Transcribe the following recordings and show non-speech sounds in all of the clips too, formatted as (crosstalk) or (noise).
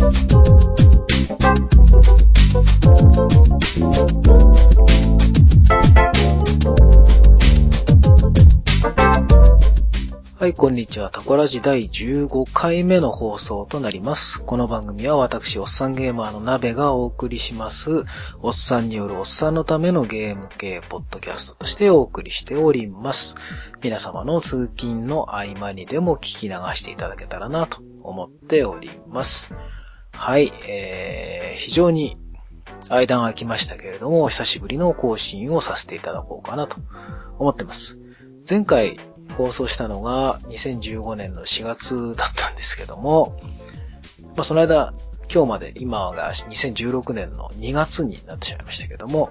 はい、こんにちは。タコラジ第15回目の放送となります。この番組は私、おっさんゲーマーの鍋がお送りします、おっさんによるおっさんのためのゲーム系ポッドキャストとしてお送りしております。皆様の通勤の合間にでも聞き流していただけたらなと思っております。はい、えー、非常に間が空きましたけれども、久しぶりの更新をさせていただこうかなと思ってます。前回放送したのが2015年の4月だったんですけども、まあその間、今日まで、今が2016年の2月になってしまいましたけども、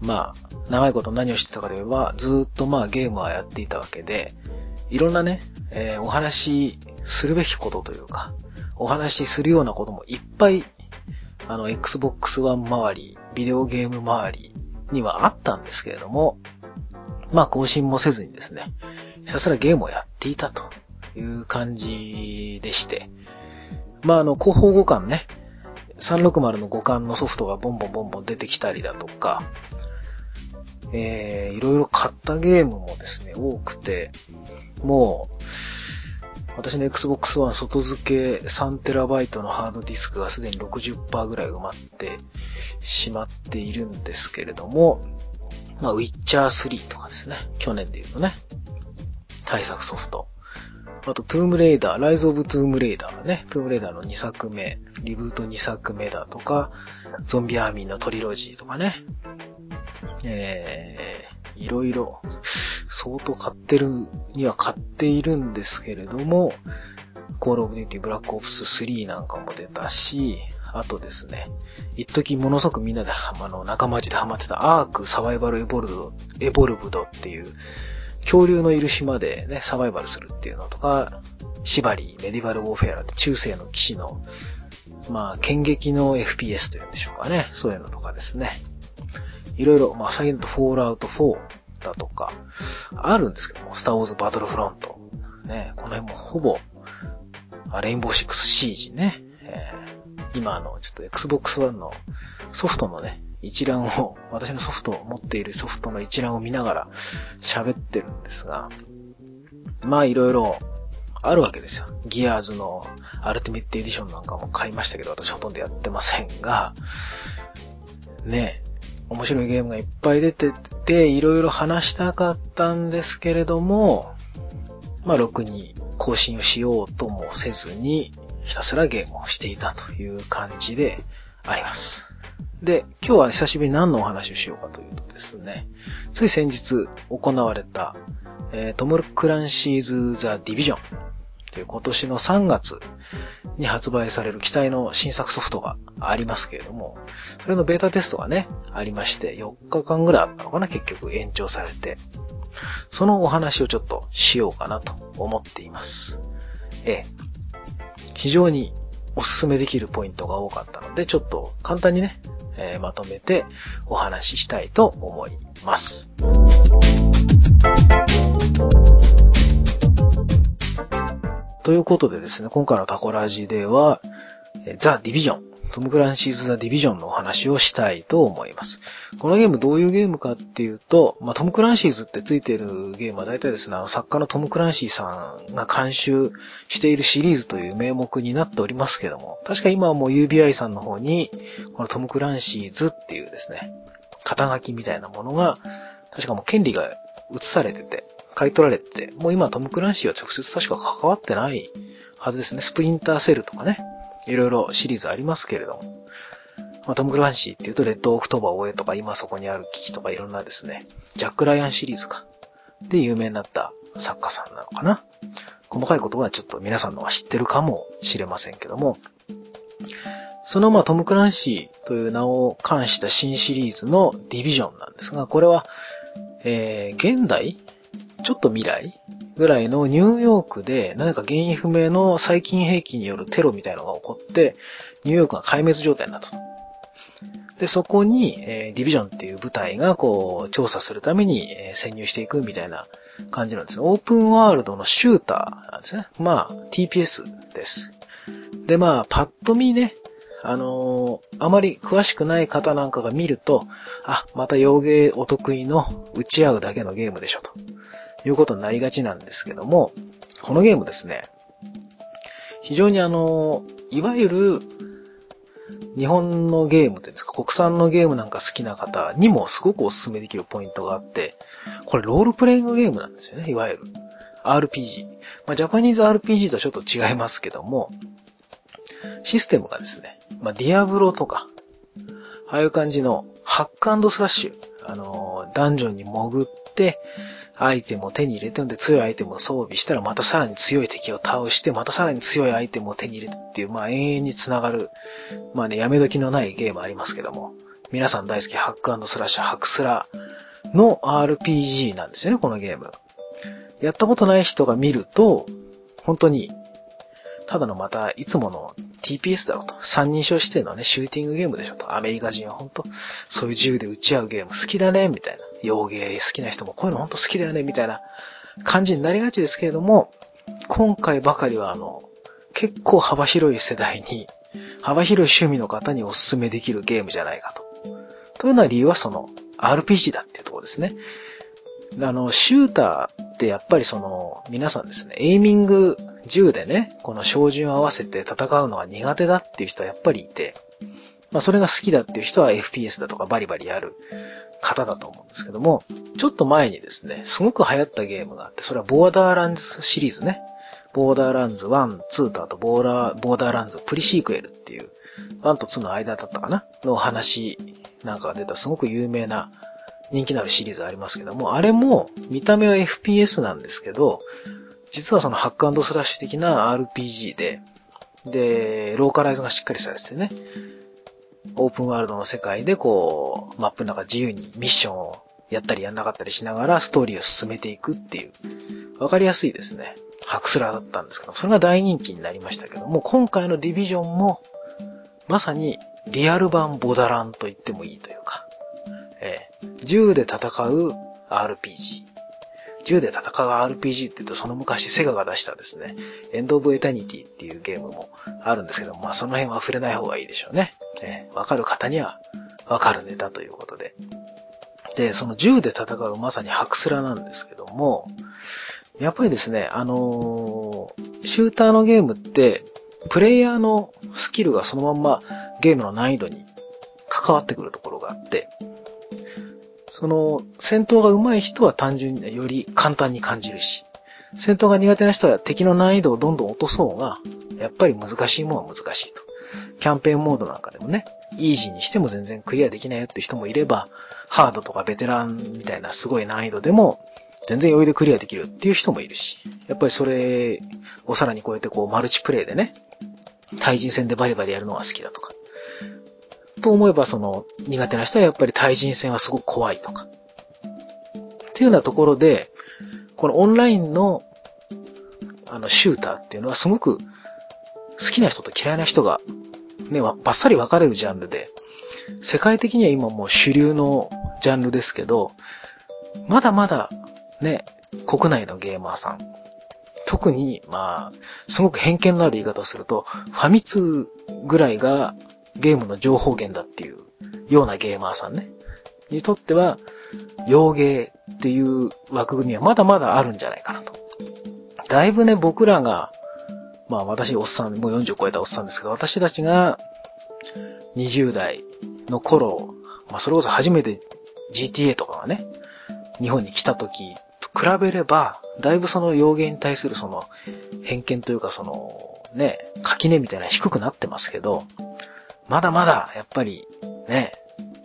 まあ、長いこと何をしてたかといえば、ずっとまあゲームはやっていたわけで、いろんなね、えー、お話しするべきことというか、お話しするようなこともいっぱい、あの、Xbox One 周り、ビデオゲーム周りにはあったんですけれども、まあ更新もせずにですね、ひたすらゲームをやっていたという感じでして、まああの、広報互換ね、360の互換のソフトがボンボンボンボン出てきたりだとか、えー、いろいろ買ったゲームもですね、多くて、もう、私の Xbox One 外付け 3TB のハードディスクがすでに60%ぐらい埋まってしまっているんですけれども、まあ、ウィッチャー3とかですね。去年で言うとね。大作ソフト。あと、トゥームレイダー、ライズオブトゥームレイダーね。トゥームレイダーの2作目、リブート2作目だとか、ゾンビアーミーのトリロジーとかね。えー、いろいろ、相当買ってるには買っているんですけれども、コールオブデューティブラックオプス3なんかも出たし、あとですね、一時ものすごくみんなで、あの、仲間内でハマってたアークサバイバルエボルド、エボルブドっていう、恐竜のいる島でね、サバイバルするっていうのとか、シバリー、メディバルウォーフェアって中世の騎士の、まあ、剣撃の FPS というんでしょうかね。そういうのとかですね。いろいろ、まあ、最近だとフォールアウト4だとか、あるんですけども、スターウォーズバトルフロント。ね、この辺もほぼ、レインボーシックスシージね。えー、今の、ちょっと Xbox One のソフトのね、一覧を、(laughs) 私のソフトを持っているソフトの一覧を見ながら喋ってるんですが、まあいろいろあるわけですよ。ギアーズのアルティメットエディションなんかも買いましたけど、私ほとんどやってませんが、ね、面白いゲームがいっぱい出てて、いろいろ話したかったんですけれども、まあ、ろくに更新をしようともせずに、ひたすらゲームをしていたという感じであります。で、今日は久しぶりに何のお話をしようかというとですね、つい先日行われた、えー、トム・クランシーズ・ザ・ディビジョンという今年の3月に発売される期待の新作ソフトがありますけれども、それのベータテストがね、ありまして、4日間ぐらいあったのかな、結局延長されて。そのお話をちょっとしようかなと思っています。ええ。非常におすすめできるポイントが多かったので、ちょっと簡単にね、えー、まとめてお話ししたいと思います。ということでですね、今回のタコラジでは、ザ・ディビジョントム・クランシーズ・ザ・ディビジョンのお話をしたいと思います。このゲームどういうゲームかっていうと、まあ、トム・クランシーズってついてるゲームは大体ですね、あの作家のトム・クランシーさんが監修しているシリーズという名目になっておりますけども、確か今はもう UBI さんの方に、このトム・クランシーズっていうですね、肩書きみたいなものが、確かもう権利が移されてて、買い取られて、もう今トム・クランシーは直接確か関わってないはずですね。スプリンターセルとかね。いろいろシリーズありますけれども、まあ、トム・クランシーっていうと、レッドオクトーバーを追えとか、今そこにある危機とかいろんなですね、ジャック・ライアンシリーズか。で有名になった作家さんなのかな。細かいことはちょっと皆さんのは知ってるかもしれませんけども、そのまあトム・クランシーという名を冠した新シリーズのディビジョンなんですが、これは、えー、現代ちょっと未来ぐらいのニューヨークで何か原因不明の細菌兵器によるテロみたいなのが起こって、ニューヨークが壊滅状態になったと。で、そこに、え、ディビジョンっていう部隊がこう、調査するために、え、潜入していくみたいな感じなんですね。オープンワールドのシューターなんですね。まあ、TPS です。で、まあ、パッと見ね、あのー、あまり詳しくない方なんかが見ると、あ、また洋芸お得意の打ち合うだけのゲームでしょ、ということになりがちなんですけども、このゲームですね、非常にあの、いわゆる、日本のゲームというんですか、国産のゲームなんか好きな方にもすごくお勧めできるポイントがあって、これロールプレイングゲームなんですよね、いわゆる。RPG。まあ、ジャパニーズ RPG とちょっと違いますけども、システムがですね、まあ、ディアブロとか、ああいう感じのハックスラッシュ、あのー、ダンジョンに潜って、アイテムを手に入れてんで強いアイテムを装備したらまたさらに強い敵を倒して、またさらに強いアイテムを手に入れるっていう、まあ永遠に繋がる、まあね、やめ時のないゲームありますけども、皆さん大好きハックスラッシュ、ハクスラの RPG なんですよね、このゲーム。やったことない人が見ると、本当にただのまた、いつもの TPS だろうと。三人称指定のね、シューティングゲームでしょと。アメリカ人は本当そういう銃で撃ち合うゲーム好きだね、みたいな。洋芸好きな人もこういうの本当好きだよね、みたいな感じになりがちですけれども、今回ばかりはあの、結構幅広い世代に、幅広い趣味の方にお勧めできるゲームじゃないかと。というのは理由はその、RPG だっていうところですね。あの、シューターってやっぱりその、皆さんですね、エイミング銃でね、この照準を合わせて戦うのが苦手だっていう人はやっぱりいて、まあそれが好きだっていう人は FPS だとかバリバリやる方だと思うんですけども、ちょっと前にですね、すごく流行ったゲームがあって、それはボーダーランズシリーズね。ボーダーランズ1、2とあとボーダー、ボーダーランズプリシークエルっていう、1と2の間だったかなの話なんかが出たすごく有名な人気のあるシリーズありますけども、あれも見た目は FPS なんですけど、実はそのハックスラッシュ的な RPG で、で、ローカライズがしっかりされててね、オープンワールドの世界でこう、マップの中自由にミッションをやったりやんなかったりしながらストーリーを進めていくっていう、わかりやすいですね。ハクスラーだったんですけど、それが大人気になりましたけども、今回のディビジョンも、まさにリアル版ボダランと言ってもいいというか、えー、銃で戦う RPG。銃で戦う RPG って言うと、その昔セガが出したですね、エンド・オブ・エタニティっていうゲームもあるんですけどもまあその辺は触れない方がいいでしょうね。えわかる方にはわかるネタということで。で、その銃で戦うまさにハクスラなんですけども、やっぱりですね、あのー、シューターのゲームって、プレイヤーのスキルがそのまんまゲームの難易度に関わってくるところがあって、その、戦闘が上手い人は単純により簡単に感じるし、戦闘が苦手な人は敵の難易度をどんどん落とそうが、やっぱり難しいものは難しいと。キャンペーンモードなんかでもね、イージーにしても全然クリアできないよって人もいれば、ハードとかベテランみたいなすごい難易度でも、全然余裕でクリアできるっていう人もいるし、やっぱりそれをさらに超えてこうマルチプレイでね、対人戦でバリバリやるのが好きだとか、と思えば、その、苦手な人はやっぱり対人戦はすごく怖いとか。っていうようなところで、このオンラインの、あの、シューターっていうのはすごく好きな人と嫌いな人が、ね、バッサリ分かれるジャンルで、世界的には今もう主流のジャンルですけど、まだまだ、ね、国内のゲーマーさん、特に、まあ、すごく偏見のある言い方をすると、ファミ通ぐらいがゲームの情報源だっていうようなゲーマーさんね、にとっては、洋芸っていう枠組みはまだまだあるんじゃないかなと。だいぶね、僕らが、まあ私、おっさん、もう40超えたおっさんですけど、私たちが20代の頃、まあそれこそ初めて GTA とかがね、日本に来た時と比べれば、だいぶその洋芸に対するその偏見というかそのね、垣根みたいな低くなってますけど、まだまだ、やっぱり、ね、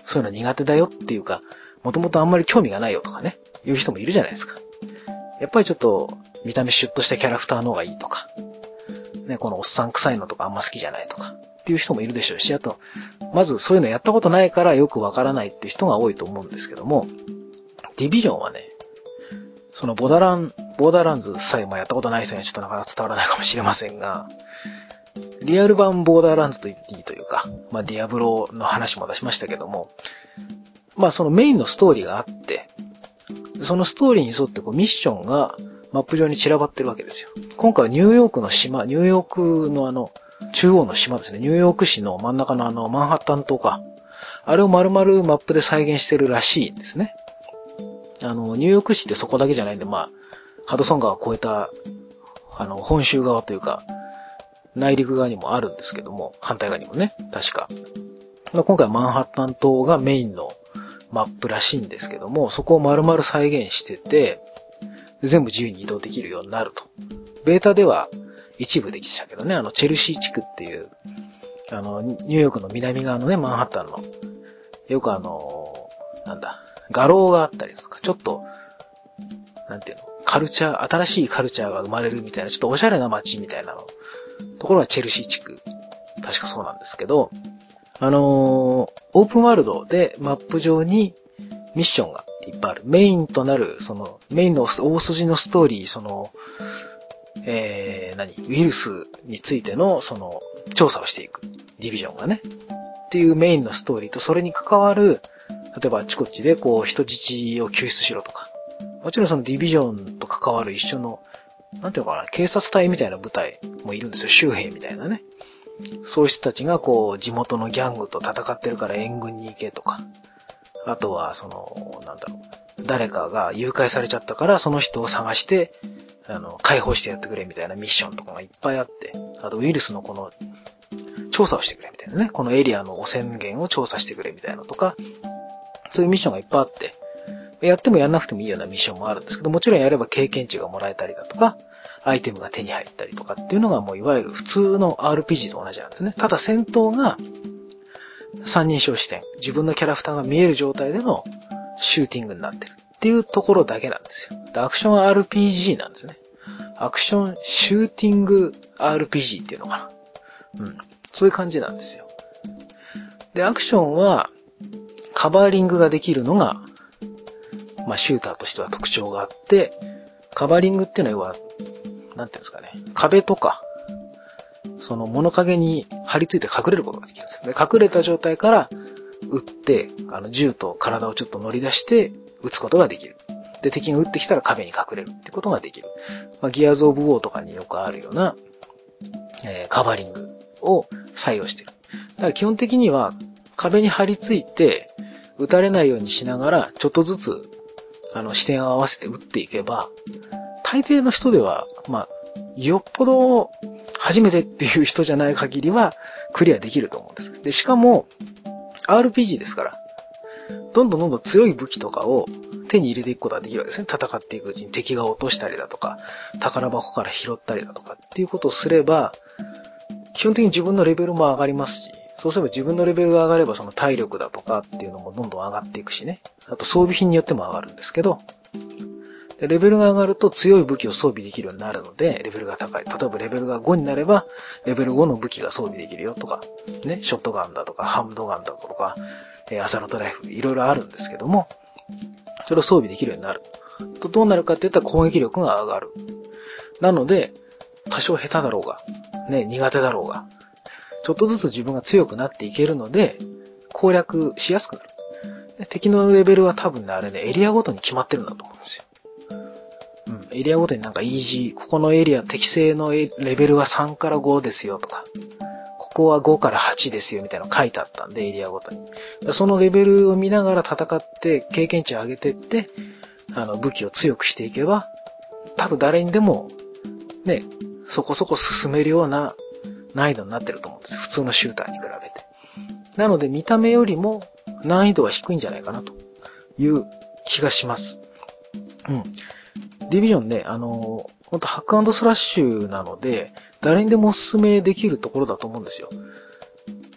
そういうの苦手だよっていうか、もともとあんまり興味がないよとかね、いう人もいるじゃないですか。やっぱりちょっと、見た目シュッとしたキャラクターの方がいいとか、ね、このおっさん臭いのとかあんま好きじゃないとか、っていう人もいるでしょうし、あと、まずそういうのやったことないからよくわからないって人が多いと思うんですけども、ディビジョンはね、そのボダラン、ボーダーランズさえもやったことない人にはちょっとなかなか伝わらないかもしれませんが、リアル版ボーダーランズと言っていいといか、まあ、ディアブロの話も出しましたけども、まあ、そのメインのストーリーがあって、そのストーリーに沿ってこうミッションがマップ上に散らばってるわけですよ。今回はニューヨークの島、ニューヨークのあの、中央の島ですね。ニューヨーク市の真ん中のあの、マンハッタン島か。あれを丸々マップで再現してるらしいんですね。あの、ニューヨーク市ってそこだけじゃないんで、まあ、ハドソン川を越えた、あの、本州側というか、内陸側にもあるんですけども、反対側にもね、確か。まあ、今回マンハッタン島がメインのマップらしいんですけども、そこを丸々再現してて、全部自由に移動できるようになると。ベータでは一部できたけどね、あの、チェルシー地区っていう、あの、ニューヨークの南側のね、マンハッタンの、よくあの、なんだ、画廊があったりとか、ちょっと、なんていうの、カルチャー、新しいカルチャーが生まれるみたいな、ちょっとおしゃれな街みたいなの、ところはチェルシー地区。確かそうなんですけど、あのー、オープンワールドでマップ上にミッションがいっぱいある。メインとなる、その、メインの大筋のストーリー、その、えー、何？ウイルスについての、その、調査をしていく。ディビジョンがね。っていうメインのストーリーと、それに関わる、例えばあっちこっちで、こう、人質を救出しろとか。もちろんそのディビジョンと関わる一緒の、なんていうのかな、警察隊みたいな部隊もいるんですよ。州兵みたいなね。そういう人たちがこう、地元のギャングと戦ってるから援軍に行けとか。あとは、その、なんだろう。誰かが誘拐されちゃったから、その人を探して、あの、解放してやってくれみたいなミッションとかがいっぱいあって、あとウイルスのこの、調査をしてくれみたいなね。このエリアの汚染源を調査してくれみたいなとか、そういうミッションがいっぱいあって、やってもやんなくてもいいようなミッションもあるんですけど、もちろんやれば経験値がもらえたりだとか、アイテムが手に入ったりとかっていうのがもういわゆる普通の RPG と同じなんですね。ただ戦闘が三人称視点、自分のキャラクターが見える状態でのシューティングになってるっていうところだけなんですよ。アクション RPG なんですね。アクションシューティング RPG っていうのかな。うん。そういう感じなんですよ。で、アクションはカバーリングができるのが、まあ、シューターとしては特徴があって、カバリングっていうのは、なんていうんですかね、壁とか、その物陰に張り付いて隠れることができるんです。で、隠れた状態から撃って、あの、銃と体をちょっと乗り出して撃つことができる。で、敵が撃ってきたら壁に隠れるってことができる。まあ、ギアーズ・オブ・ウォーとかによくあるような、えー、カバリングを採用してる。だから基本的には壁に張り付いて撃たれないようにしながら、ちょっとずつ、あの、視点を合わせて撃っていけば、大抵の人では、まあ、よっぽど初めてっていう人じゃない限りはクリアできると思うんです。で、しかも、RPG ですから、どんどんどんどん強い武器とかを手に入れていくことができるわけですね。戦っていくうちに敵が落としたりだとか、宝箱から拾ったりだとかっていうことをすれば、基本的に自分のレベルも上がりますし、そうすれば自分のレベルが上がればその体力だとかっていうのもどんどん上がっていくしね。あと装備品によっても上がるんですけど、レベルが上がると強い武器を装備できるようになるので、レベルが高い。例えばレベルが5になれば、レベル5の武器が装備できるよとか、ね、ショットガンだとか、ハンドガンだとか、アサルトライフル、いろいろあるんですけども、それを装備できるようになる。と、どうなるかって言ったら攻撃力が上がる。なので、多少下手だろうが、ね、苦手だろうが、ちょっとずつ自分が強くなっていけるので、攻略しやすくなる。敵のレベルは多分ね、あれね、エリアごとに決まってるんだと思うんですよ。うん、エリアごとになんかイージー、ここのエリア適正のレベルは3から5ですよとか、ここは5から8ですよみたいなの書いてあったんで、エリアごとに。そのレベルを見ながら戦って経験値を上げてって、あの、武器を強くしていけば、多分誰にでも、ね、そこそこ進めるような難易度になってると思うんです。普通のシューターに比べて。なので見た目よりも難易度は低いんじゃないかなという気がします。うん。ディビジョンね、あの、ほんとハックスラッシュなので、誰にでもお勧めできるところだと思うんですよ。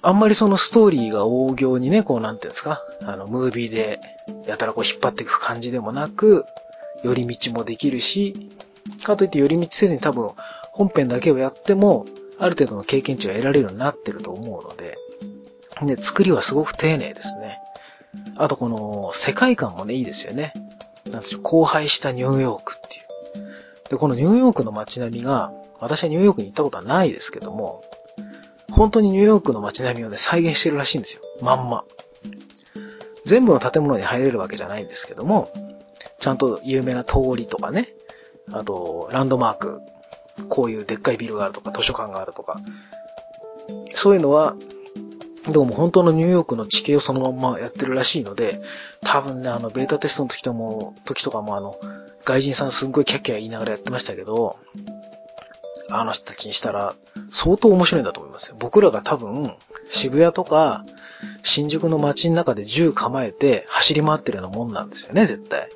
あんまりそのストーリーが大行にね、こうなんていうんですか、あの、ムービーでやたらこう引っ張っていく感じでもなく、寄り道もできるし、かといって寄り道せずに多分本編だけをやっても、ある程度の経験値が得られるようになってると思うので、で、作りはすごく丁寧ですね。あとこの世界観もね、いいですよね。なんでしょう、荒廃したニューヨークっていう。で、このニューヨークの街並みが、私はニューヨークに行ったことはないですけども、本当にニューヨークの街並みをね、再現してるらしいんですよ。まんま。全部の建物に入れるわけじゃないんですけども、ちゃんと有名な通りとかね、あと、ランドマーク、こういうでっかいビルがあるとか、図書館があるとか、そういうのは、どうも本当のニューヨークの地形をそのままやってるらしいので、多分ね、あの、ベータテストの時とも、時とかもあの、外人さんすんごいキャッキャ言いながらやってましたけど、あの人たちにしたら、相当面白いんだと思いますよ。僕らが多分、渋谷とか、新宿の街の中で銃構えて走り回ってるようなもんなんですよね、絶対。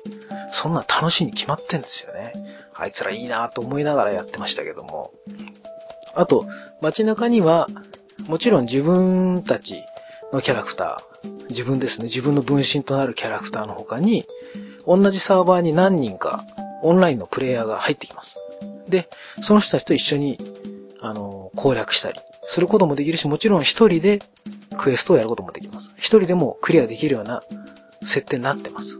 そんな楽しいに決まってんですよね。あいつらいいなと思いながらやってましたけども。あと、街中には、もちろん自分たちのキャラクター、自分ですね、自分の分身となるキャラクターの他に、同じサーバーに何人かオンラインのプレイヤーが入ってきます。で、その人たちと一緒に、あの、攻略したりすることもできるし、もちろん一人でクエストをやることもできます。一人でもクリアできるような設定になってます。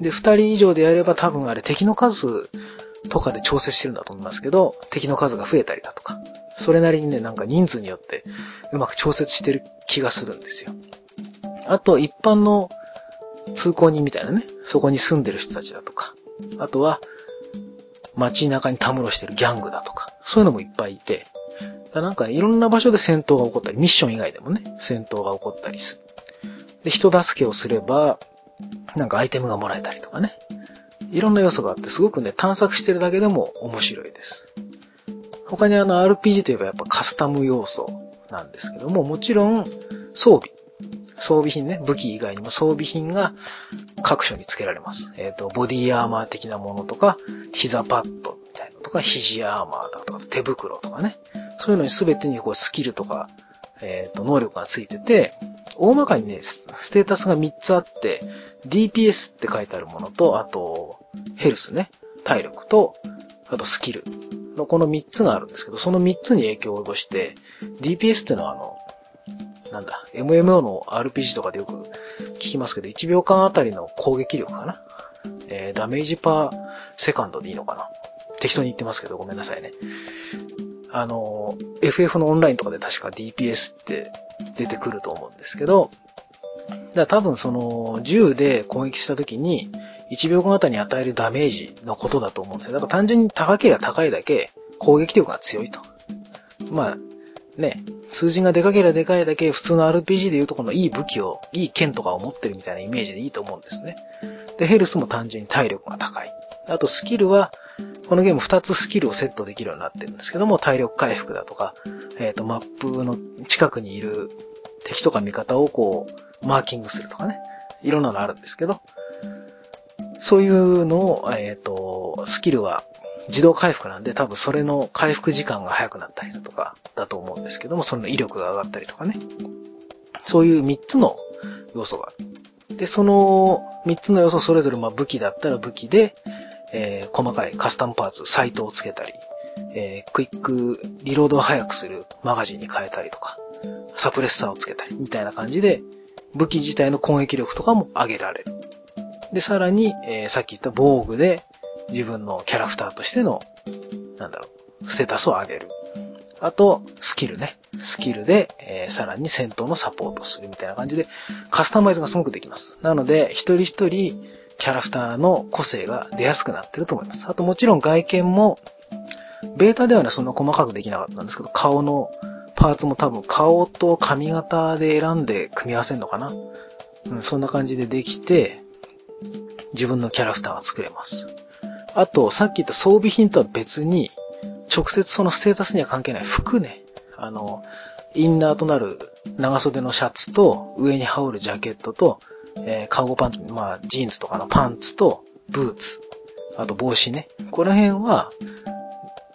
で、二人以上でやれば多分あれ敵の数とかで調整してるんだと思いますけど、敵の数が増えたりだとか、それなりにね、なんか人数によってうまく調節してる気がするんですよ。あと、一般の通行人みたいなね、そこに住んでる人たちだとか、あとは、街中にたむろしてるギャングだとか、そういうのもいっぱいいて、なんか、いろんな場所で戦闘が起こったり、ミッション以外でもね、戦闘が起こったりする。で、人助けをすれば、なんかアイテムがもらえたりとかね。いろんな要素があって、すごくね、探索してるだけでも面白いです。他にあの RPG といえばやっぱカスタム要素なんですけども、もちろん装備。装備品ね、武器以外にも装備品が各所に付けられます。えっ、ー、と、ボディアーマー的なものとか、膝パッドみたいなとか、肘アーマーだとか、手袋とかね。そういうのに全てにこうスキルとか、えっ、ー、と、能力がついてて、大まかにね、ステータスが3つあって、DPS って書いてあるものと、あと、ヘルスね、体力と、あとスキルのこの3つがあるんですけど、その3つに影響を及ぼして、DPS ってのはあの、なんだ、MMO の RPG とかでよく聞きますけど、1秒間あたりの攻撃力かな。えー、 damage per second でいいのかな。適当に言ってますけど、ごめんなさいね。あの、FF のオンラインとかで確か DPS って出てくると思うんですけど、だ多分その、銃で攻撃した時に、1秒間あたりに与えるダメージのことだと思うんですよ。だから単純に高ければ高いだけ攻撃力が強いと。まあ、ね、数字がでかければでかいだけ普通の RPG でいうとこのいい武器を、いい剣とかを持ってるみたいなイメージでいいと思うんですね。で、ヘルスも単純に体力が高い。あとスキルは、このゲーム2つスキルをセットできるようになってるんですけども、体力回復だとか、えっ、ー、と、マップの近くにいる敵とか味方をこう、マーキングするとかね。いろんなのあるんですけど、そういうのを、えっ、ー、と、スキルは自動回復なんで多分それの回復時間が早くなったりだとかだと思うんですけども、その威力が上がったりとかね。そういう3つの要素がある。で、その3つの要素それぞれまあ武器だったら武器で、えー、細かいカスタムパーツ、サイトをつけたり、えー、クイックリロードを早くするマガジンに変えたりとか、サプレッサーをつけたり、みたいな感じで、武器自体の攻撃力とかも上げられる。で、さらに、えー、さっき言った防具で自分のキャラクターとしての、なんだろう、ステータスを上げる。あと、スキルね。スキルで、えー、さらに戦闘のサポートするみたいな感じで、カスタマイズがすごくできます。なので、一人一人、キャラクターの個性が出やすくなってると思います。あともちろん外見も、ベータではね、そんな細かくできなかったんですけど、顔のパーツも多分顔と髪型で選んで組み合わせるのかな。うん、そんな感じでできて、自分のキャラクターが作れます。あと、さっき言った装備品とは別に、直接そのステータスには関係ない服ね。あの、インナーとなる長袖のシャツと、上に羽織るジャケットと、えー、カーゴパンツ、まあ、ジーンズとかのパンツと、ブーツ、あと帽子ね。この辺は、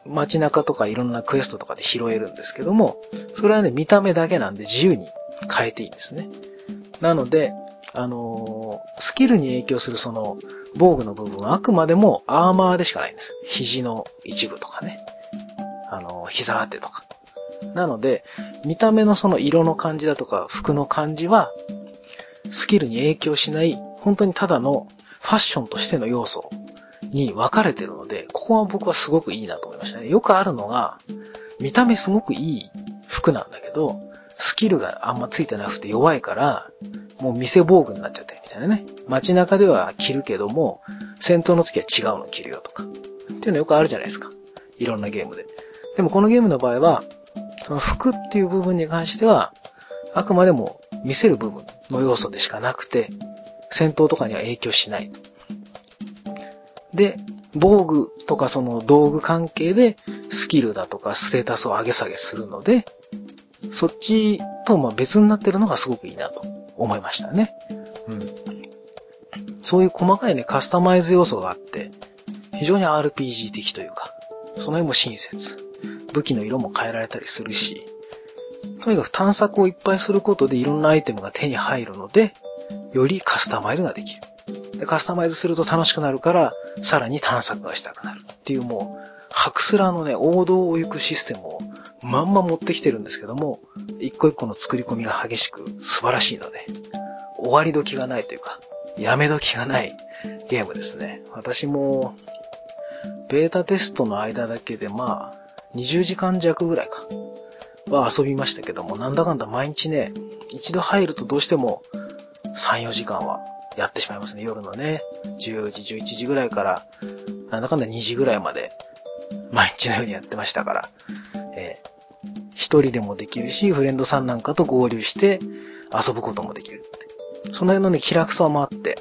街中とかいろんなクエストとかで拾えるんですけども、それはね、見た目だけなんで自由に変えていいんですね。なので、あのー、スキルに影響するその、防具の部分はあくまでもアーマーでしかないんですよ。肘の一部とかね。あのー、膝当てとか。なので、見た目のその色の感じだとか、服の感じは、スキルに影響しない、本当にただのファッションとしての要素に分かれてるので、ここは僕はすごくいいなと思いましたね。よくあるのが、見た目すごくいい服なんだけど、スキルがあんまついてなくて弱いから、もう店防具になっちゃってるみたいなね。街中では着るけども、戦闘の時は違うの着るよとか。っていうのよくあるじゃないですか。いろんなゲームで。でもこのゲームの場合は、その服っていう部分に関しては、あくまでも見せる部分の要素でしかなくて、戦闘とかには影響しないと。で、防具とかその道具関係でスキルだとかステータスを上げ下げするので、そっちとま別になってるのがすごくいいなと思いましたね。うん。そういう細かいね、カスタマイズ要素があって、非常に RPG 的というか、その辺も親切。武器の色も変えられたりするし、とにかく探索をいっぱいすることでいろんなアイテムが手に入るので、よりカスタマイズができる。でカスタマイズすると楽しくなるから、さらに探索がしたくなるっていうもう、ハクスラのね、王道を行くシステムをまんま持ってきてるんですけども、一個一個の作り込みが激しく素晴らしいので、終わり時がないというか、やめ時がないゲームですね。私も、ベータテストの間だけでまあ、20時間弱ぐらいか、は遊びましたけども、なんだかんだ毎日ね、一度入るとどうしても3、4時間はやってしまいますね。夜のね、10時、11時ぐらいから、なんだかんだ2時ぐらいまで、毎日のようにやってましたから、え、一人でもできるし、フレンドさんなんかと合流して遊ぶこともできるってその辺のね、気楽さもあって、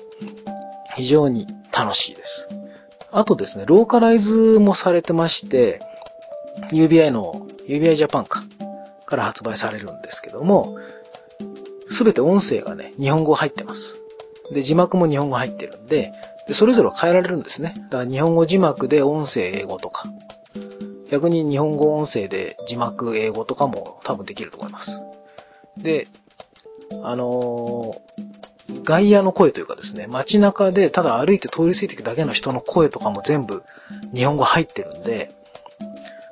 非常に楽しいです。あとですね、ローカライズもされてまして、UBI の、UBI ジャパンか、から発売されるんですけども、すべて音声がね、日本語入ってます。で、字幕も日本語入ってるんで、でそれぞれ変えられるんですね。だから日本語字幕で音声英語とか、逆に日本語音声で字幕英語とかも多分できると思います。で、あのー、外野の声というかですね、街中でただ歩いて通り過ぎていくだけの人の声とかも全部日本語入ってるんで、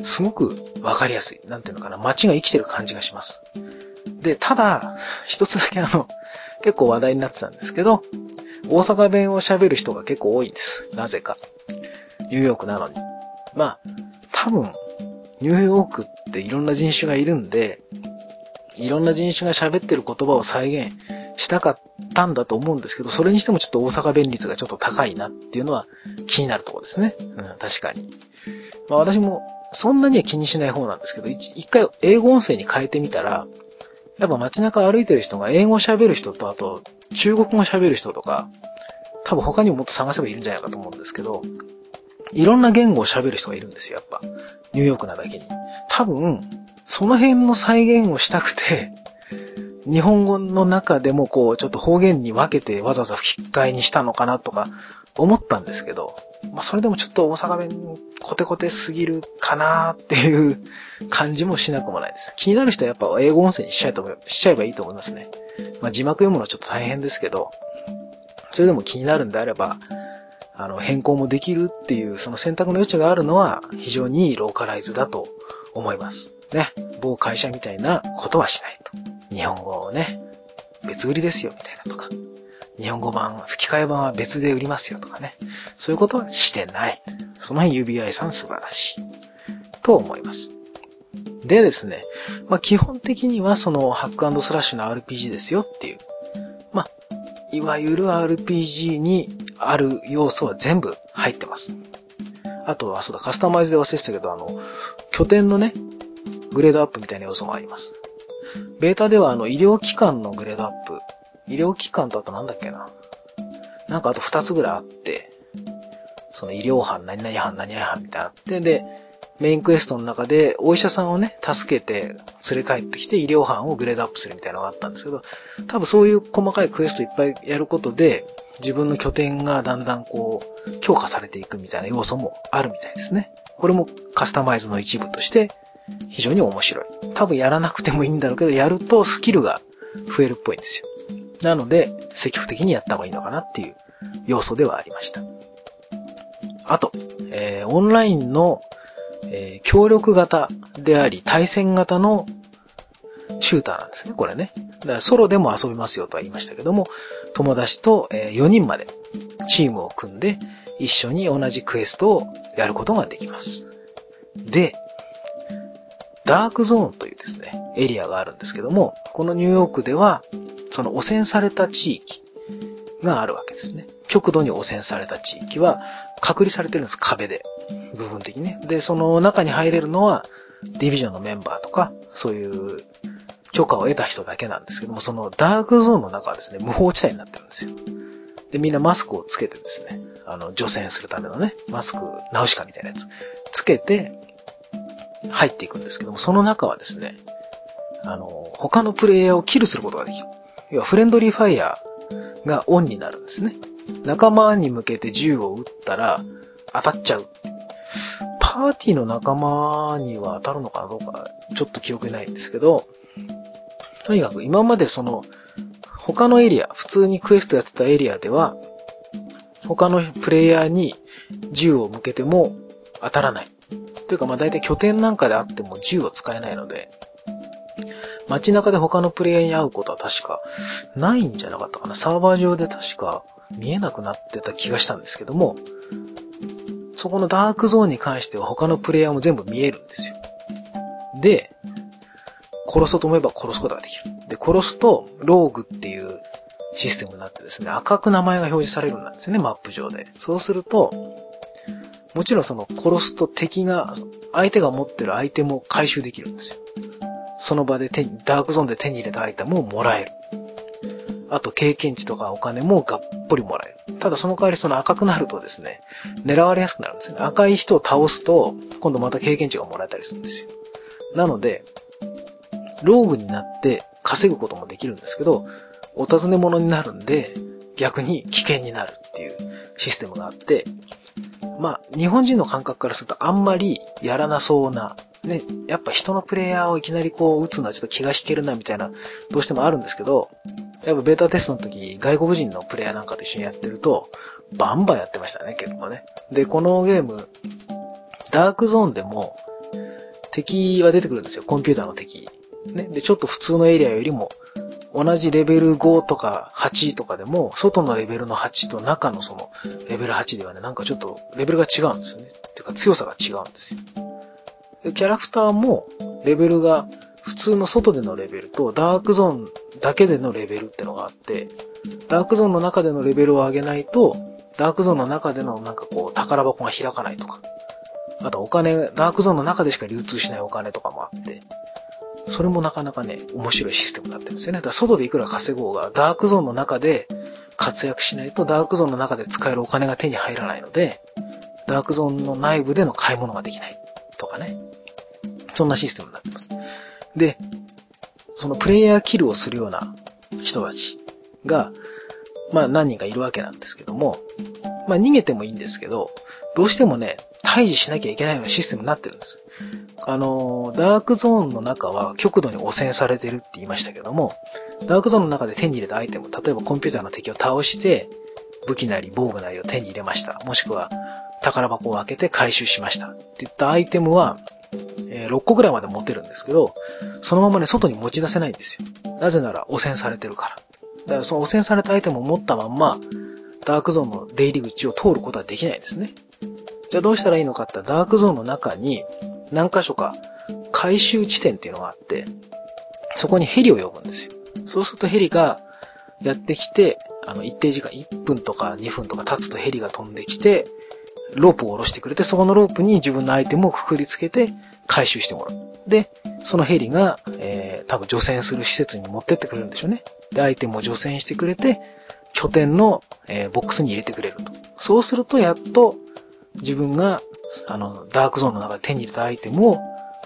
すごくわかりやすい。なんていうのかな、街が生きてる感じがします。で、ただ、一つだけあの、結構話題になってたんですけど、大阪弁を喋る人が結構多いんです。なぜか。ニューヨークなのに。まあ、多分、ニューヨークっていろんな人種がいるんで、いろんな人種が喋ってる言葉を再現したかったんだと思うんですけど、それにしてもちょっと大阪弁率がちょっと高いなっていうのは気になるところですね。うん、確かに。まあ私もそんなには気にしない方なんですけど、一回英語音声に変えてみたら、やっぱ街中歩いてる人が英語喋る人と、あと中国語喋る人とか、多分他にももっと探せばいるんじゃないかと思うんですけど、いろんな言語を喋る人がいるんですよ、やっぱ。ニューヨークなだけに。多分、その辺の再現をしたくて、日本語の中でもこう、ちょっと方言に分けてわざわざ吹き替えにしたのかなとか思ったんですけど、まあそれでもちょっと大阪弁コテコテすぎるかなっていう感じもしなくもないです。気になる人はやっぱ英語音声にしちゃえとしちゃえばいいと思いますね。まあ字幕読むのはちょっと大変ですけど、それでも気になるんであれば、あの、変更もできるっていう、その選択の余地があるのは非常にいいローカライズだと思います。ね。某会社みたいなことはしないと。日本語をね、別売りですよみたいなとか。日本語版、吹き替え版は別で売りますよとかね。そういうことはしてない。その辺 UBI さん素晴らしい。と思います。でですね、まあ、基本的にはそのハックスラッシュの RPG ですよっていう。まあ、いわゆる RPG にある要素は全部入ってます。あとは、そうだ、カスタマイズで忘れてたけど、あの、拠点のね、グレードアップみたいな要素もあります。ベータではあの医療機関のグレードアップ、医療機関とあとなんだっけな。なんかあと二つぐらいあって、その医療班、何々班、何々班みたいなあって、で、メインクエストの中でお医者さんをね、助けて連れ帰ってきて医療班をグレードアップするみたいなのがあったんですけど、多分そういう細かいクエストいっぱいやることで、自分の拠点がだんだんこう、強化されていくみたいな要素もあるみたいですね。これもカスタマイズの一部として非常に面白い。多分やらなくてもいいんだろうけど、やるとスキルが増えるっぽいんですよ。なので、積極的にやった方がいいのかなっていう要素ではありました。あと、えー、オンラインの、えー、協力型であり、対戦型のシューターなんですね、これね。だからソロでも遊びますよとは言いましたけども、友達と4人までチームを組んで一緒に同じクエストをやることができます。で、ダークゾーンというですね、エリアがあるんですけども、このニューヨークでは、その汚染された地域があるわけですね。極度に汚染された地域は隔離されてるんです、壁で。部分的にね。で、その中に入れるのはディビジョンのメンバーとか、そういう許可を得た人だけなんですけども、そのダークゾーンの中はですね、無法地帯になってるんですよ。で、みんなマスクをつけてですね、あの、除染するためのね、マスク、ナウシカみたいなやつ、つけて、入っていくんですけども、その中はですね、あの、他のプレイヤーをキルすることができる。要はフレンドリーファイヤーがオンになるんですね。仲間に向けて銃を撃ったら当たっちゃう。パーティーの仲間には当たるのかどうか、ちょっと記憶ないんですけど、とにかく今までその、他のエリア、普通にクエストやってたエリアでは、他のプレイヤーに銃を向けても当たらない。というかまあ大体拠点なんかであっても銃を使えないので、街中で他のプレイヤーに会うことは確かないんじゃなかったかな。サーバー上で確か見えなくなってた気がしたんですけども、そこのダークゾーンに関しては他のプレイヤーも全部見えるんですよ。で、殺そうと思えば殺すことができる。で、殺すと、ローグっていうシステムになってですね、赤く名前が表示されるんですね、マップ上で。そうすると、もちろんその殺すと敵が、相手が持ってるアイテムを回収できるんですよ。その場で手に、ダークゾーンで手に入れたアイテムをもらえる。あと経験値とかお金もがっぽりもらえる。ただその代わりその赤くなるとですね、狙われやすくなるんですね。赤い人を倒すと、今度また経験値がもらえたりするんですよ。なので、ローグになって稼ぐこともできるんですけど、お尋ね者になるんで、逆に危険になるっていうシステムがあって、まあ、日本人の感覚からするとあんまりやらなそうな、ね、やっぱ人のプレイヤーをいきなりこう打つのはちょっと気が引けるなみたいな、どうしてもあるんですけど、やっぱベータテストの時、外国人のプレイヤーなんかと一緒にやってると、バンバンやってましたね、結構ね。で、このゲーム、ダークゾーンでも、敵は出てくるんですよ、コンピューターの敵。ね。で、ちょっと普通のエリアよりも、同じレベル5とか8とかでも、外のレベルの8と中のそのレベル8ではね、なんかちょっとレベルが違うんですね。っていうか強さが違うんですよ。でキャラクターもレベルが普通の外でのレベルとダークゾーンだけでのレベルってのがあって、ダークゾーンの中でのレベルを上げないと、ダークゾーンの中でのなんかこう宝箱が開かないとか、あとお金、ダークゾーンの中でしか流通しないお金とかもあって、それもなかなかね、面白いシステムになってるんですよね。だから外でいくら稼ごうが、ダークゾーンの中で活躍しないと、ダークゾーンの中で使えるお金が手に入らないので、ダークゾーンの内部での買い物ができない。とかね。そんなシステムになってます。で、そのプレイヤーキルをするような人たちが、まあ何人かいるわけなんですけども、まあ逃げてもいいんですけど、どうしてもね、退治しなきゃいけないようなシステムになってるんです。あの、ダークゾーンの中は極度に汚染されてるって言いましたけども、ダークゾーンの中で手に入れたアイテム、例えばコンピューターの敵を倒して、武器なり防具なりを手に入れました。もしくは、宝箱を開けて回収しました。っていったアイテムは、え、6個ぐらいまで持てるんですけど、そのままね、外に持ち出せないんですよ。なぜなら汚染されてるから。だからその汚染されたアイテムを持ったまんま、ダークゾーンの出入り口を通ることはできないんですね。じゃあどうしたらいいのかってダークゾーンの中に何箇所か回収地点っていうのがあって、そこにヘリを呼ぶんですよ。そうするとヘリがやってきて、あの、一定時間、1分とか2分とか経つとヘリが飛んできて、ロープを下ろしてくれて、そこのロープに自分のアイテムをくくりつけて回収してもらう。で、そのヘリが、えー、多分除染する施設に持ってってくれるんでしょうね。で、アイテムを除染してくれて、拠点の、えー、ボックスに入れてくれると。そうすると、やっと、自分が、あの、ダークゾーンの中で手に入れたアイテムを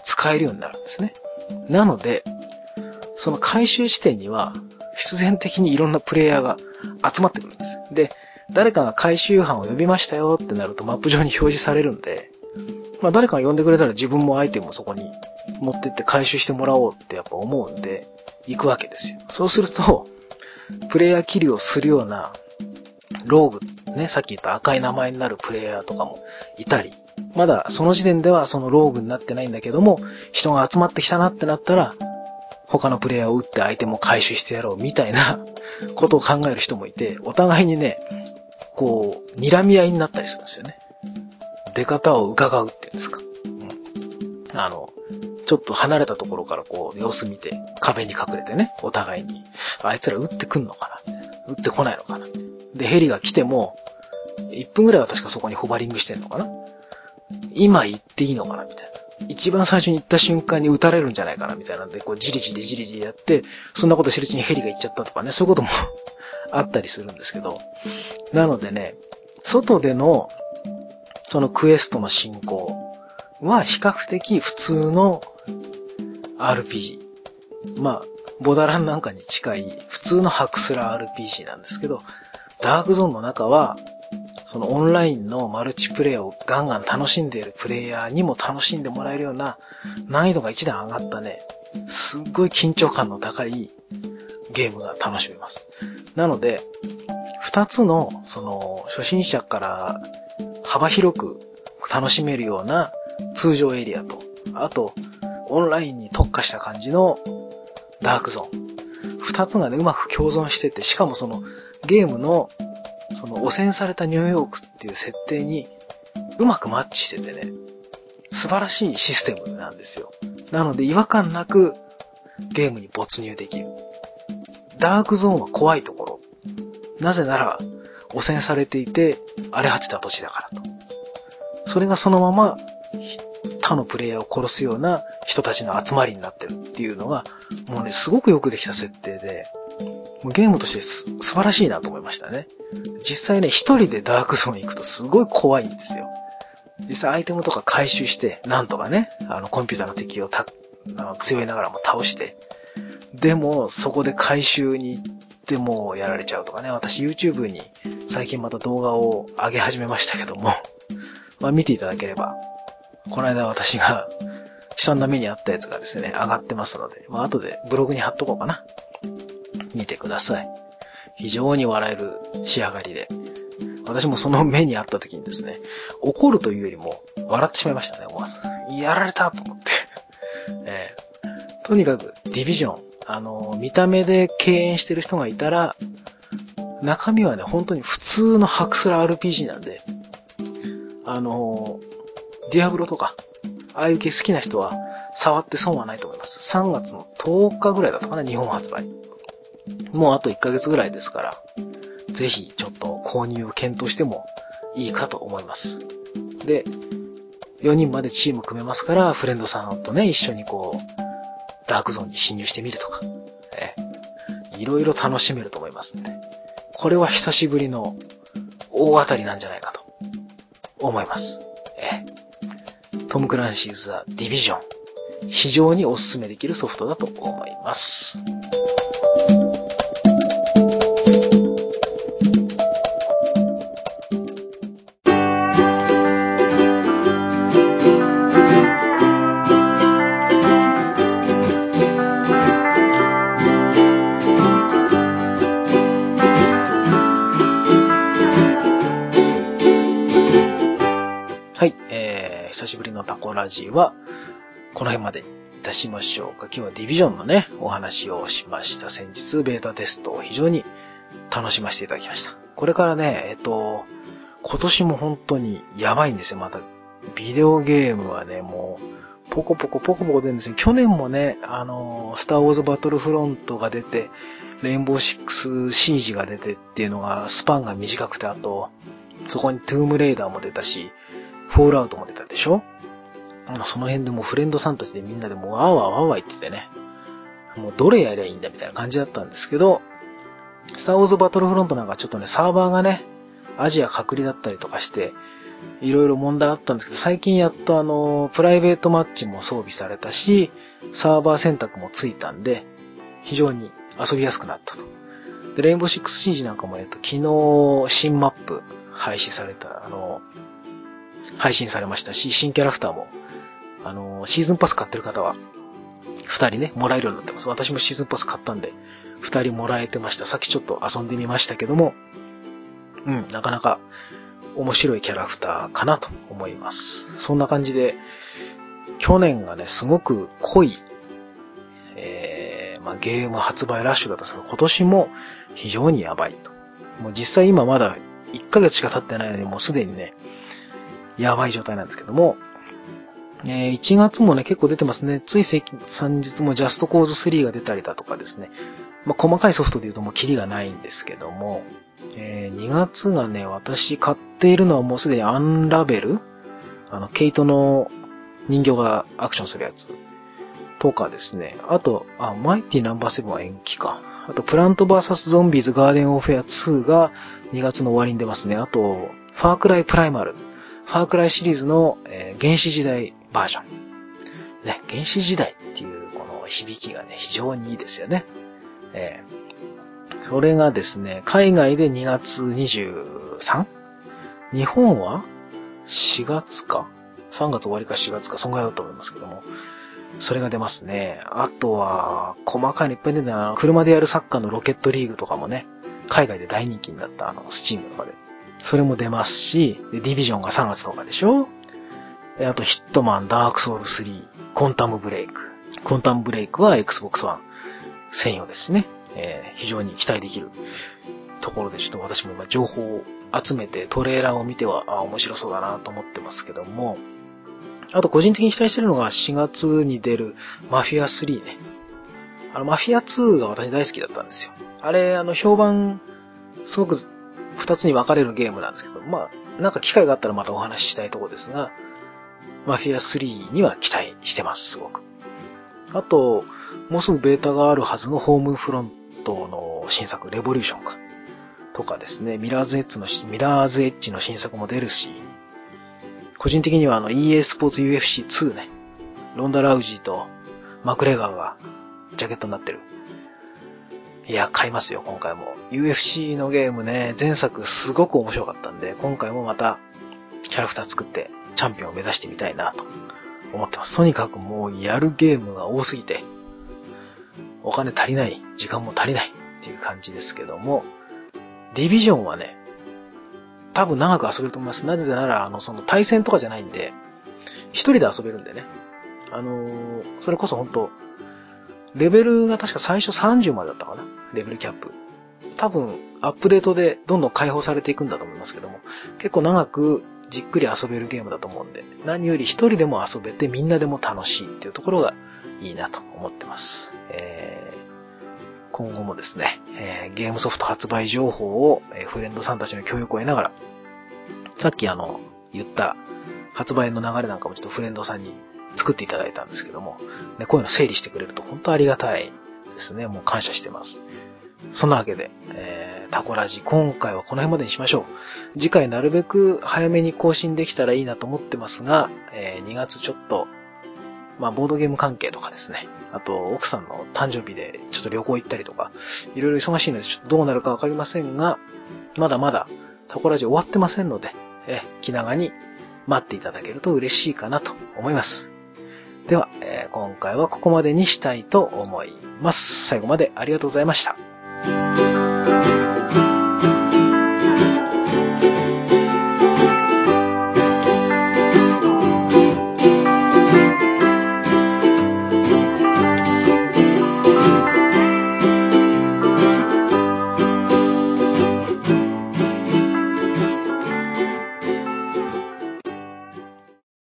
使えるようになるんですね。なので、その回収地点には、必然的にいろんなプレイヤーが集まってくるんです。で、誰かが回収班を呼びましたよってなるとマップ上に表示されるんで、まあ誰かが呼んでくれたら自分もアイテムをそこに持ってって回収してもらおうってやっぱ思うんで、行くわけですよ。そうすると、プレイヤーキルをするようなローグね、さっき言った赤い名前になるプレイヤーとかもいたり、まだその時点ではそのローグになってないんだけども、人が集まってきたなってなったら、他のプレイヤーを撃って相手も回収してやろうみたいなことを考える人もいて、お互いにね、こう、睨み合いになったりするんですよね。出方を伺うっていうんですか。うん。あの、ちょっと離れたところからこう、様子見て、壁に隠れてね、お互いに、あいつら撃ってくんのかな撃ってこないのかなで、ヘリが来ても、1分ぐらいは確かそこにホバリングしてんのかな？今行っていいのかなみたいな。一番最初に行った瞬間に撃たれるんじゃないかな？みたいなんで、こうじりじりじりじりやって、そんなことしてるうちにヘリが行っちゃったとかね、そういうことも (laughs) あったりするんですけど。なのでね、外での、そのクエストの進行は比較的普通の RPG。まあ、ボダランなんかに近い普通のハクスラ RPG なんですけど、ダークゾーンの中はそのオンラインのマルチプレイをガンガン楽しんでいるプレイヤーにも楽しんでもらえるような難易度が一段上がったね、すっごい緊張感の高いゲームが楽しめます。なので、二つの、その、初心者から幅広く楽しめるような通常エリアと、あと、オンラインに特化した感じのダークゾーン。二つがね、うまく共存してて、しかもそのゲームのその汚染されたニューヨークっていう設定にうまくマッチしててね、素晴らしいシステムなんですよ。なので違和感なくゲームに没入できる。ダークゾーンは怖いところ。なぜなら汚染されていて荒れ果てた土地だからと。それがそのまま他のプレイヤーを殺すような人たちの集まりになってるっていうのが、もうね、すごくよくできた設定で、ゲームとして素晴らしいなと思いましたね。実際ね、一人でダークゾーン行くとすごい怖いんですよ。実際アイテムとか回収して、なんとかね、あの、コンピューターの敵をた、あの強いながらも倒して、でも、そこで回収に行ってもやられちゃうとかね、私 YouTube に最近また動画を上げ始めましたけども、(laughs) まあ見ていただければ、この間私が悲惨な目にあったやつがですね、上がってますので、まあ後でブログに貼っとこうかな。見てください。非常に笑える仕上がりで。私もその目にあった時にですね、怒るというよりも笑ってしまいましたね、思わず。やられたと思って。(laughs) えー、とにかく、ディビジョン。あの、見た目で敬遠してる人がいたら、中身はね、本当に普通のハクスラ RPG なんで、あの、ディアブロとか、ああいう系好きな人は触って損はないと思います。3月の10日ぐらいだったかな、日本発売。もうあと1ヶ月ぐらいですから、ぜひちょっと購入を検討してもいいかと思います。で、4人までチーム組めますから、フレンドさんとね、一緒にこう、ダークゾーンに侵入してみるとか、え、いろいろ楽しめると思いますんで、これは久しぶりの大当たりなんじゃないかと思います。え、トム・クランシーズ・ザ・ディビジョン。非常にお勧めできるソフトだと思います。はい、えー、久しぶりのタコラジは、この辺まで。たしましょうか。今日はディビジョンのね、お話をしました。先日、ベータテストを非常に楽しませていただきました。これからね、えっと、今年も本当にやばいんですよ、また。ビデオゲームはね、もう、ポコポコポコポコ出るんですよ。去年もね、あの、スターウォーズバトルフロントが出て、レインボーシックスシージが出てっていうのが、スパンが短くて、あと、そこにトゥームレイダーも出たし、フォールアウトも出たでしょ？その辺でもうフレンドさんたちでみんなでもうわーわーわーわー言っててね、もうどれやりゃいいんだみたいな感じだったんですけど、スターウォーズバトルフロントなんかちょっとね、サーバーがね、アジア隔離だったりとかして、いろいろ問題あったんですけど、最近やっとあの、プライベートマッチも装備されたし、サーバー選択もついたんで、非常に遊びやすくなったと。で、レインボーシックスシージなんかもえっと、昨日新マップ配信された、あの、配信されましたし、新キャラクターもあの、シーズンパス買ってる方は、二人ね、もらえるようになってます。私もシーズンパス買ったんで、二人もらえてました。さっきちょっと遊んでみましたけども、うん、なかなか面白いキャラクターかなと思います。そんな感じで、去年がね、すごく濃い、えー、まあ、ゲーム発売ラッシュだったんですけど、今年も非常にやばいと。もう実際今まだ1ヶ月しか経ってないのに、もうすでにね、やばい状態なんですけども、えー、1月もね、結構出てますね。つい先日もジャストコーズ3が出たりだとかですね。まあ、細かいソフトで言うともうキリがないんですけども、えー、2月がね、私買っているのはもうすでにアンラベルあの、ケイトの人形がアクションするやつとかですね。あと、あ、マイティナンバーセブンは延期か。あと、プラント VS ゾンビーズガーデンオフェア2が2月の終わりに出ますね。あと、ファークライプライマル。ファークライシリーズの、えー、原始時代バージョン。ね、原始時代っていうこの響きがね、非常にいいですよね。えー、それがですね、海外で2月 23? 日本は？4月か ?3 月終わりか4月か、そんぐらいだと思いますけども。それが出ますね。あとは、細かいのいっぱい出てるな。車でやるサッカーのロケットリーグとかもね、海外で大人気になった、あの、スチームとかで。それも出ますし、ディビジョンが3月とかでしょ？であと、ヒットマン、ダークソウル3、コンタムブレイク。コンタムブレイクは Xbox One 専用ですね。えー、非常に期待できるところで、ちょっと私も今情報を集めてトレーラーを見ては、あ、面白そうだなと思ってますけども、あと個人的に期待してるのが4月に出るマフィア3ね。あの、マフィア2が私大好きだったんですよ。あれ、あの、評判、すごく二つに分かれるゲームなんですけど、まあ、なんか機会があったらまたお話ししたいところですが、マフィア3には期待してます、すごく。あと、もうすぐベータがあるはずのホームフロントの新作、レボリューションか。とかですね、ミラーズエッジの、ミラーズエッジの新作も出るし、個人的にはあの EA スポーツ UFC2 ね、ロンダ・ラウジーとマクレガーがジャケットになってる。いや、買いますよ、今回も。UFC のゲームね、前作すごく面白かったんで、今回もまたキャラクター作ってチャンピオンを目指してみたいなと思ってます。とにかくもうやるゲームが多すぎて、お金足りない、時間も足りないっていう感じですけども、ディビジョンはね、多分長く遊べると思います。なぜなら、あの、その対戦とかじゃないんで、一人で遊べるんでね。あのー、それこそ本当レベルが確か最初30までだったかなレベルキャップ。多分、アップデートでどんどん解放されていくんだと思いますけども、結構長くじっくり遊べるゲームだと思うんで、何より一人でも遊べてみんなでも楽しいっていうところがいいなと思ってます。えー、今後もですね、えー、ゲームソフト発売情報を、えー、フレンドさんたちの協力を得ながら、さっきあの、言った発売の流れなんかもちょっとフレンドさんに作っていただいたんですけども、ね、こういうの整理してくれると本当ありがたいですね。もう感謝してます。そんなわけで、えー、タコラジ、今回はこの辺までにしましょう。次回なるべく早めに更新できたらいいなと思ってますが、えー、2月ちょっと、まあ、ボードゲーム関係とかですね。あと、奥さんの誕生日でちょっと旅行行ったりとか、いろいろ忙しいので、ちょっとどうなるかわかりませんが、まだまだタコラジ終わってませんので、え、気長に待っていただけると嬉しいかなと思います。では、えー、今回はここまでにしたいと思います。最後までありがとうございました。